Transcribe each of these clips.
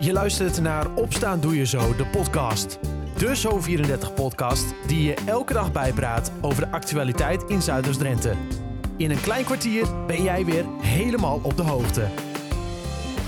Je luistert naar Opstaan Doe Je Zo, de podcast. De Zo34-podcast die je elke dag bijpraat over de actualiteit in Zuiders-Drenthe. In een klein kwartier ben jij weer helemaal op de hoogte.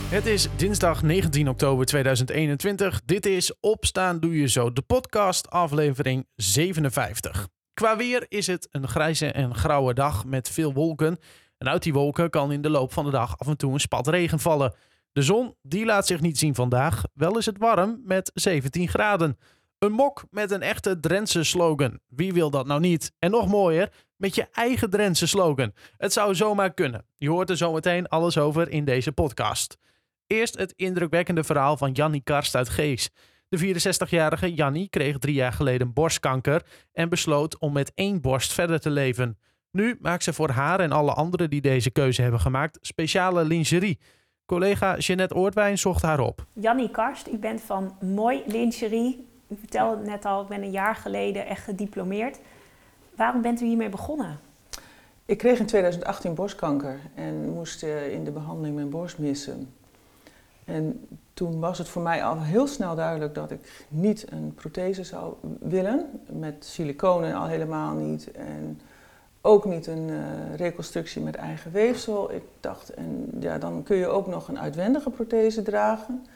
Het is dinsdag 19 oktober 2021. Dit is Opstaan Doe Je Zo, de podcast, aflevering 57. Qua weer is het een grijze en grauwe dag met veel wolken. En uit die wolken kan in de loop van de dag af en toe een spat regen vallen. De zon die laat zich niet zien vandaag. Wel is het warm met 17 graden. Een mok met een echte Drentse slogan. Wie wil dat nou niet? En nog mooier, met je eigen Drentse slogan. Het zou zomaar kunnen. Je hoort er zometeen alles over in deze podcast. Eerst het indrukwekkende verhaal van Jannie Karst uit Gees. De 64-jarige Jannie kreeg drie jaar geleden borstkanker en besloot om met één borst verder te leven. Nu maakt ze voor haar en alle anderen die deze keuze hebben gemaakt speciale lingerie. Collega Jeanette Oortwijn zocht haar op. Jannie Karst, u bent van Mooi Lingerie. U vertelde het net al, ik ben een jaar geleden echt gediplomeerd. Waarom bent u hiermee begonnen? Ik kreeg in 2018 borstkanker en moest eh, in de behandeling mijn borst missen. En toen was het voor mij al heel snel duidelijk dat ik niet een prothese zou willen. Met siliconen al helemaal niet. En ook niet een uh, reconstructie met eigen weefsel. Ik dacht, en ja, dan kun je ook nog een uitwendige prothese dragen.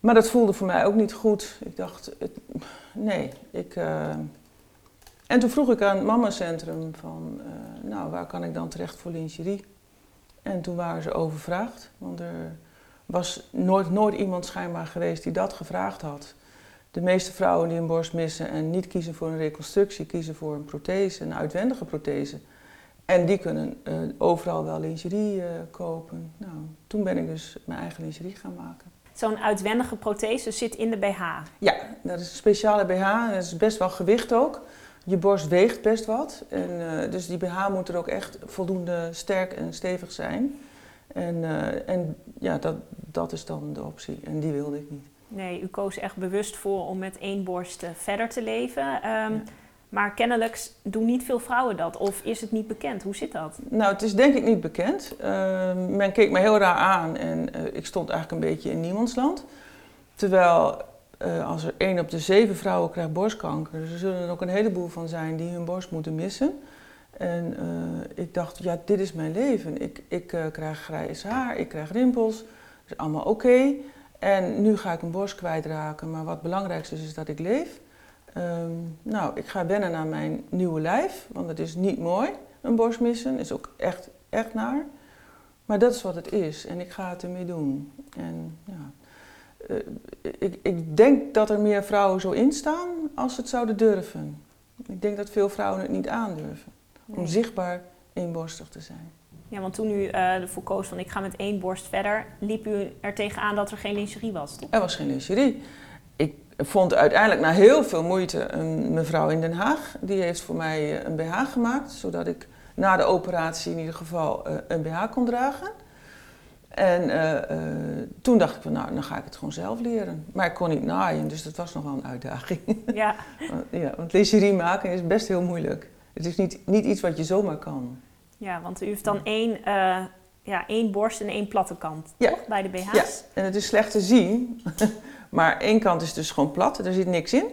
Maar dat voelde voor mij ook niet goed. Ik dacht, het, nee, ik... Uh... En toen vroeg ik aan het mamacentrum van, uh, nou, waar kan ik dan terecht voor lingerie? En toen waren ze overvraagd, want er was nooit, nooit iemand schijnbaar geweest die dat gevraagd had. De meeste vrouwen die een borst missen en niet kiezen voor een reconstructie, kiezen voor een prothese, een uitwendige prothese. En die kunnen uh, overal wel lingerie uh, kopen. Nou, toen ben ik dus mijn eigen lingerie gaan maken. Zo'n uitwendige prothese zit in de BH? Ja, dat is een speciale BH. Dat is best wel gewicht ook. Je borst weegt best wat. En, uh, dus die BH moet er ook echt voldoende sterk en stevig zijn. En, en ja, dat, dat is dan de optie. En die wilde ik niet. Nee, u koos echt bewust voor om met één borst verder te leven. Um, ja. Maar kennelijk doen niet veel vrouwen dat. Of is het niet bekend? Hoe zit dat? Nou, het is denk ik niet bekend. Uh, men keek me heel raar aan en uh, ik stond eigenlijk een beetje in niemandsland. Terwijl uh, als er één op de zeven vrouwen krijgt borstkanker, er zullen er ook een heleboel van zijn die hun borst moeten missen. En ik dacht, ja, dit is mijn leven. Ik, ik krijg grijs haar, ik krijg rimpels. Dat is allemaal oké. Okay. En nu ga ik een borst kwijtraken, maar wat belangrijkste is, is dat ik leef. Um, nou, ik ga wennen naar mijn nieuwe lijf, want het is niet mooi, een borst missen. is ook echt, echt naar. Maar dat is wat het is en ik ga het ermee doen. En ja, uh, ik, ik denk dat er meer vrouwen zo instaan als ze het zouden durven. Ik denk dat veel vrouwen het niet aandurven om zichtbaar eenborstig te zijn. Ja, want toen u uh, ervoor koos van ik ga met één borst verder, liep u er tegenaan dat er geen lingerie was, toch? Er was geen lingerie. Ik vond uiteindelijk na heel veel moeite een mevrouw in Den Haag. Die heeft voor mij een BH gemaakt, zodat ik na de operatie in ieder geval uh, een BH kon dragen. En uh, toen dacht ik van nou, dan ga ik het gewoon zelf leren. Maar ik kon niet naaien, dus dat was nog wel een uitdaging. Ja. ja want lingerie maken is best heel moeilijk. Het is niet, niet iets wat je zomaar kan. Ja, want u heeft dan één, uh, ja, één borst en één platte kant ja. toch, bij de BH's? Ja, en het is slecht te zien. maar één kant is dus gewoon plat, er zit niks in.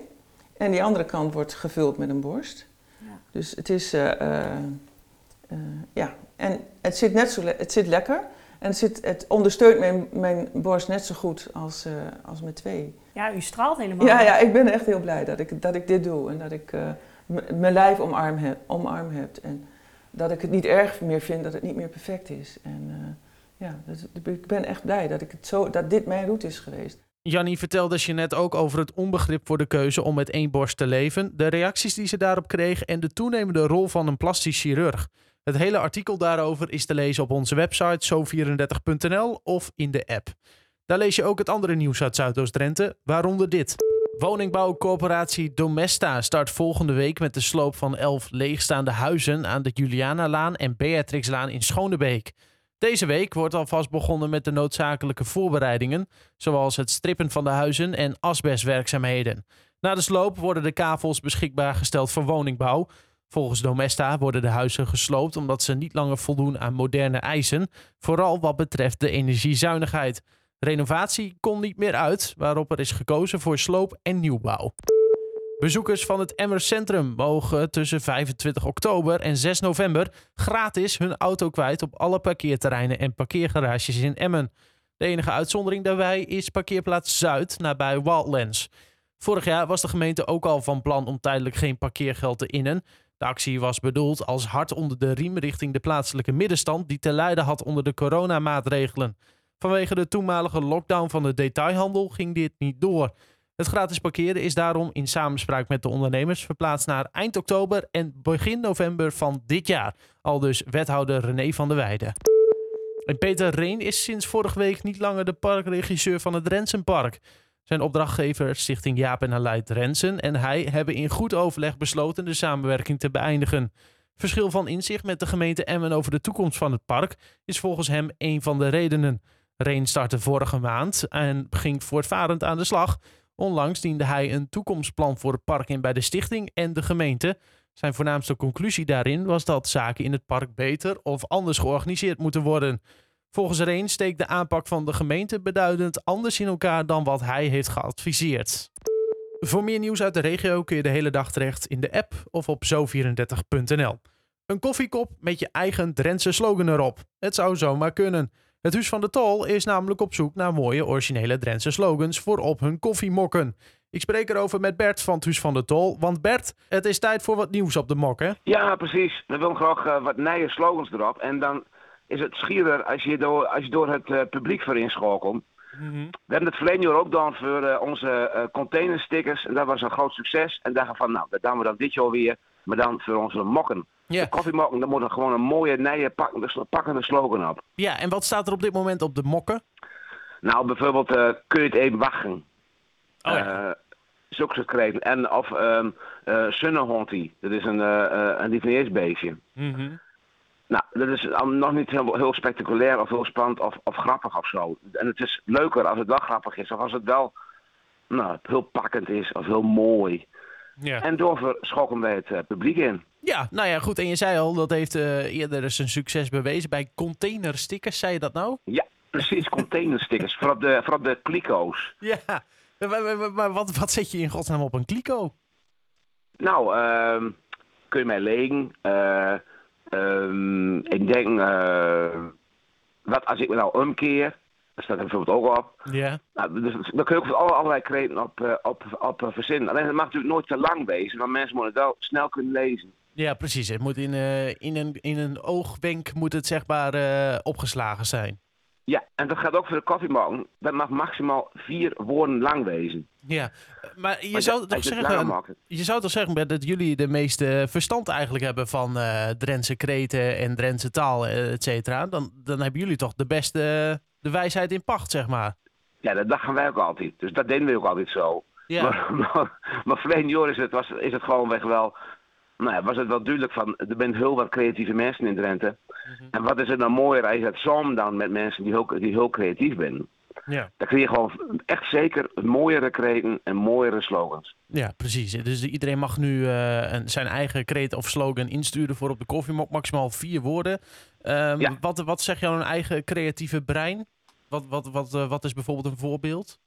En die andere kant wordt gevuld met een borst. Ja. Dus het is, uh, uh, ja, en het zit net zo le het zit lekker. En het, zit, het ondersteunt mijn, mijn borst net zo goed als, als met twee. Ja, u straalt helemaal. Ja, ja, ik ben echt heel blij dat ik, dat ik dit doe. En dat ik mijn lijf omarm heb. Omarm heb. En, dat ik het niet erg meer vind dat het niet meer perfect is. En uh, ja, dus, ik ben echt blij dat, ik het zo, dat dit mijn route is geweest. Jannie vertelde je net ook over het onbegrip voor de keuze om met één borst te leven, de reacties die ze daarop kreeg en de toenemende rol van een plastisch chirurg. Het hele artikel daarover is te lezen op onze website zo34.nl of in de app. Daar lees je ook het andere nieuws uit Zuidoost-Drenthe, waaronder dit. Woningbouwcorporatie Domesta start volgende week met de sloop van elf leegstaande huizen aan de Julianalaan en Beatrixlaan in Schonebeek. Deze week wordt alvast begonnen met de noodzakelijke voorbereidingen, zoals het strippen van de huizen en asbestwerkzaamheden. Na de sloop worden de kavels beschikbaar gesteld voor woningbouw. Volgens Domesta worden de huizen gesloopt omdat ze niet langer voldoen aan moderne eisen, vooral wat betreft de energiezuinigheid. Renovatie kon niet meer uit, waarop er is gekozen voor sloop en nieuwbouw. Bezoekers van het Emmer Centrum mogen tussen 25 oktober en 6 november gratis hun auto kwijt op alle parkeerterreinen en parkeergarages in Emmen. De enige uitzondering daarbij is parkeerplaats Zuid nabij Wildlands. Vorig jaar was de gemeente ook al van plan om tijdelijk geen parkeergeld te innen. De actie was bedoeld als hart onder de riem richting de plaatselijke middenstand die te lijden had onder de coronamaatregelen. Vanwege de toenmalige lockdown van de detailhandel ging dit niet door. Het gratis parkeren is daarom in samenspraak met de ondernemers verplaatst naar eind oktober en begin november van dit jaar. Al dus wethouder René van der Weijden. En Peter Reen is sinds vorige week niet langer de parkregisseur van het Rensenpark. Zijn opdrachtgever Stichting Jaap en Aleid Rensen en hij hebben in goed overleg besloten de samenwerking te beëindigen. Verschil van inzicht met de gemeente Emmen over de toekomst van het park is volgens hem een van de redenen. Reen startte vorige maand en ging voortvarend aan de slag. Onlangs diende hij een toekomstplan voor het park in bij de stichting en de gemeente. Zijn voornaamste conclusie daarin was dat zaken in het park beter of anders georganiseerd moeten worden. Volgens Reen steekt de aanpak van de gemeente beduidend anders in elkaar dan wat hij heeft geadviseerd. Voor meer nieuws uit de regio kun je de hele dag terecht in de app of op zo34.nl. Een koffiekop met je eigen Drentse slogan erop. Het zou zomaar kunnen. Het Huis van de Tol is namelijk op zoek naar mooie originele Drentse slogans voor op hun koffiemokken. Ik spreek erover met Bert van het Huis van de Tol. Want Bert, het is tijd voor wat nieuws op de mok, hè? Ja, precies. We willen graag uh, wat nieuwe slogans erop. En dan is het schierder als je door, als je door het uh, publiek voor inschakelt. Mm -hmm. We hebben het verleden jaar ook gedaan voor uh, onze containerstickers. En dat was een groot succes. En dachten van, nou, dat doen we dan dit jaar weer. Maar dan voor onze mokken. Ja. De koffiemokken, daar moet er gewoon een mooie, nieuwe, pakkende, pakkende slogan op. Ja, en wat staat er op dit moment op de mokken? Nou, bijvoorbeeld, kun je het even wachten? Oh, ja. Zulke gekregen. En of um, uh, Sunnehontie. Dat is een, uh, een Liveneersbeestje. Mm -hmm. Nou, dat is nog niet heel, heel spectaculair of heel spannend of, of grappig of zo. En het is leuker als het wel grappig is. Of als het wel nou, heel pakkend is of heel mooi. Ja. En door schokken wij het uh, publiek in. Ja, nou ja, goed. En je zei al, dat heeft uh, eerder zijn succes bewezen bij containerstickers. Zei je dat nou? Ja, precies. Containerstickers. voor op de, voor op de kliko's. Ja. Maar, maar wat, wat zet je in godsnaam op een kliko? Nou, uh, kun je mij legen. Uh, um, ik denk, uh, wat als ik me nou omkeer, staat er bijvoorbeeld ook op. Ja. Nou, dus, dan kun je ook alle, allerlei kreten op, uh, op, op uh, verzinnen. Alleen het mag natuurlijk nooit te lang wezen, want mensen moeten het wel snel kunnen lezen. Ja, precies. Het moet in, uh, in, een, in een oogwenk moet het zeg maar opgeslagen zijn. Ja, en dat gaat ook voor de koffiemokken. Dat mag maximaal vier woorden lang wezen. Ja, maar je, maar zou, toch zeggen, je zou toch zeggen dat jullie de meeste verstand eigenlijk hebben van uh, Drentse kreten en Drentse taal, et cetera. Dan, dan hebben jullie toch de beste, de wijsheid in pacht, zeg maar. Ja, dat dachten wij ook altijd. Dus dat deden we ook altijd zo. Ja. Maar, maar, maar verleden jaar is het, was, is het gewoon weg wel... Nou ja, was het wel duidelijk van, er zijn heel wat creatieve mensen in Drenthe. Mm -hmm. En wat is er nou mooier als je het samen dan met mensen die heel, die heel creatief zijn. Ja. Dan kun je gewoon echt zeker mooiere kreten en mooiere slogans. Ja, precies. Dus iedereen mag nu uh, een, zijn eigen kreet of slogan insturen voor op de koffiemok. Maximaal vier woorden. Um, ja. wat, wat zeg jouw eigen creatieve brein? Wat, wat, wat, uh, wat is bijvoorbeeld een voorbeeld?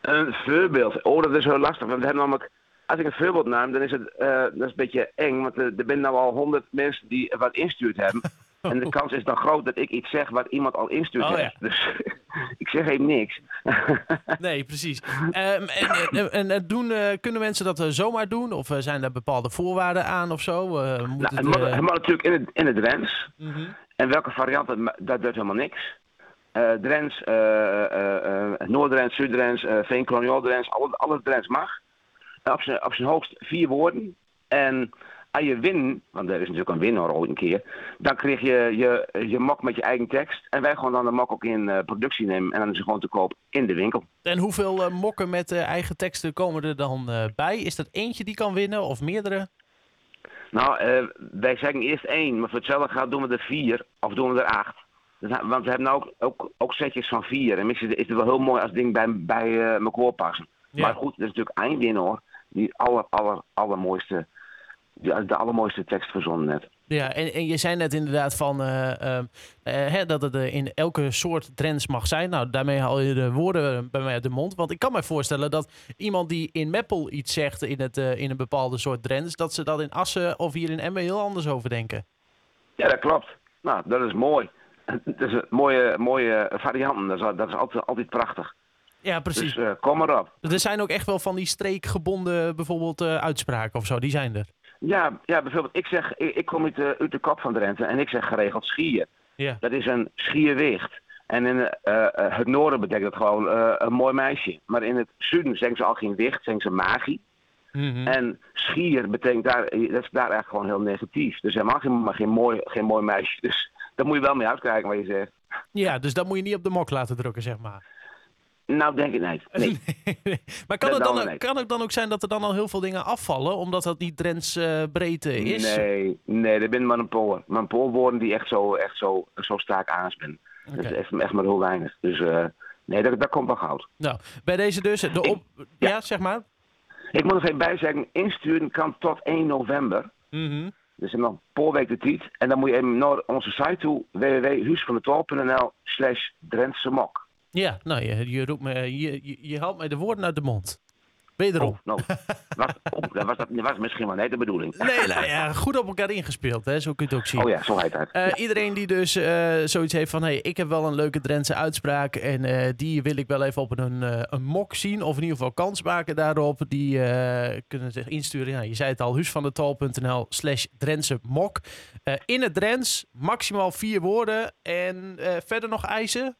Een voorbeeld? Oh, dat is heel lastig. Want we hebben namelijk... Als ik een voorbeeld neem, dan is het uh, dat is een beetje eng. Want er, zijn nou al honderd mensen die wat instuurd hebben. En de kans is dan groot dat ik iets zeg wat iemand al instuurd oh, heeft. Ja. Dus ik zeg even niks. nee, precies. Um, en, en, en, en doen, uh, kunnen mensen dat uh, zomaar doen? Of uh, zijn er bepaalde voorwaarden aan of zo? moet nou, het, het, mag, het mag natuurlijk in het, in het Drents. Mm -hmm. En welke variant, dat doet helemaal niks. Drents, Noord-Drents, Zuid-Drents, Veenkoloniaal-Drents, alle, alle Drents mag. Op zijn, op zijn hoogst vier woorden. En als je wint, want er is natuurlijk een winnaar ooit een keer, dan krijg je je, je mok met je eigen tekst. En wij gewoon dan de mok ook in uh, productie nemen en dan is ze gewoon te koop in de winkel. En hoeveel uh, mokken met uh, eigen teksten komen er dan bij? Is dat eentje die kan winnen of meerdere? Nou, wij zeggen eerst één, maar voor hetzelfde gaat doen we er vier of doen we er acht. Dus, want we hebben nou ook, ook, ook setjes van vier. En misschien is het wel heel mooi als ding bij, bij mijn koor passen. Ja. Maar goed, er is natuurlijk één winnaar die aller, aller, allermooiste die de allermooiste tekst verzonnen net. Ja, en, en je zei net inderdaad van eh, eh, hè, dat het in elke soort trends mag zijn. Nou, daarmee haal je de woorden bij mij uit de mond. Want ik kan me voorstellen dat iemand die in Meppel iets zegt in, het, in een bepaalde soort trends, dat ze dat in Assen of hier in Emmen heel anders over denken. Ja, dat klopt. Nou, dat is mooi. Het is een mooie, mooie varianten. Dat is, dat is altijd, altijd prachtig. Ja, precies. Dus eh, kom erop. Er zijn ook echt wel van die streekgebonden bijvoorbeeld eh, uitspraken of zo. Die zijn er. Ja, ja bijvoorbeeld, ik zeg, ik, ik kom uit, de- uit de kop van Drenthe en ik zeg geregeld schier. Ja. Dat is een schierwicht. En in eh, eh, het noorden betekent dat gewoon eh, een mooi meisje. Maar in het zuiden zeggen ze al geen wicht, zeggen ze magie. Mhm. En schier betekent daar, dat is daar eigenlijk gewoon heel negatief. Dus helemaal geen, maar geen, mooi, geen mooi meisje. Dus daar moet je wel mee uitkijken wat je zegt. Ja, dus dat moet je niet op de mok laten drukken, zeg maar. Nou, denk ik niet. Nee. maar kan Dat het, dan, kan het dan ook zijn dat er dan al heel veel dingen afvallen, omdat dat niet Drents eh, breedte is? Nee, nee, dat ben maar een poor. Maar een poorwoorden die echt zo, echt zo, zo sterk aanspen. Oké. Dat is echt, echt maar heel weinig. Dus eh, nee, dat, dat komt wel goud. Nou, bij deze dus, de op... Ja, ja. zeg maar. Ik moet nog even bijzeggen, insturen kan tot 1 november. Mhm. Dus hebt nog weken de tijd. En dan moet je even naar onze site toe, www.huusvandetol.nl slash Drentse. Ja, nou, je, je, roept me, je, je, je haalt mij de woorden uit de mond. Wederom. Oh, nou, was, oh, dat, was, dat was misschien wel niet de bedoeling. Nee, nou ja, goed op elkaar ingespeeld, hè? zo kun je het ook zien. Oh ja, zo heet het. Eh, Iedereen die dus eh, zoiets heeft van... Hey, ik heb wel een leuke Drentse uitspraak... en eh, die wil ik wel even op een, een mok zien... of in ieder geval kans maken daarop... die kunnen zich insturen. Ja, je zei het al, huusvandetal.nl slash Drentse mok. In het Drents, maximaal vier woorden... en verder nog eisen?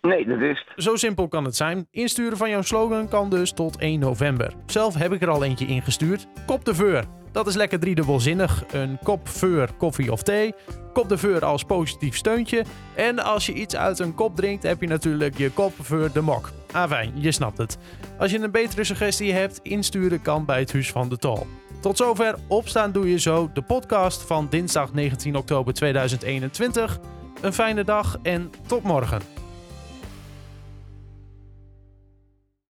Nee, dat is. Zo simpel kan het zijn. Insturen van jouw slogan kan dus tot 1 november. Zelf heb ik er al eentje ingestuurd. Kop de veur. Dat is lekker driedubbelzinnig. Een kop veur koffie of thee. Kop de veur als positief steuntje. En als je iets uit een kop drinkt, heb je natuurlijk je kop veur de mok. Ah fijn, je snapt het. Als je een betere suggestie hebt, insturen kan bij het Huis van de Tol. Tot zover Opstaan Doe Je Zo, de podcast van dinsdag 19 oktober 2021. Een fijne dag en tot morgen.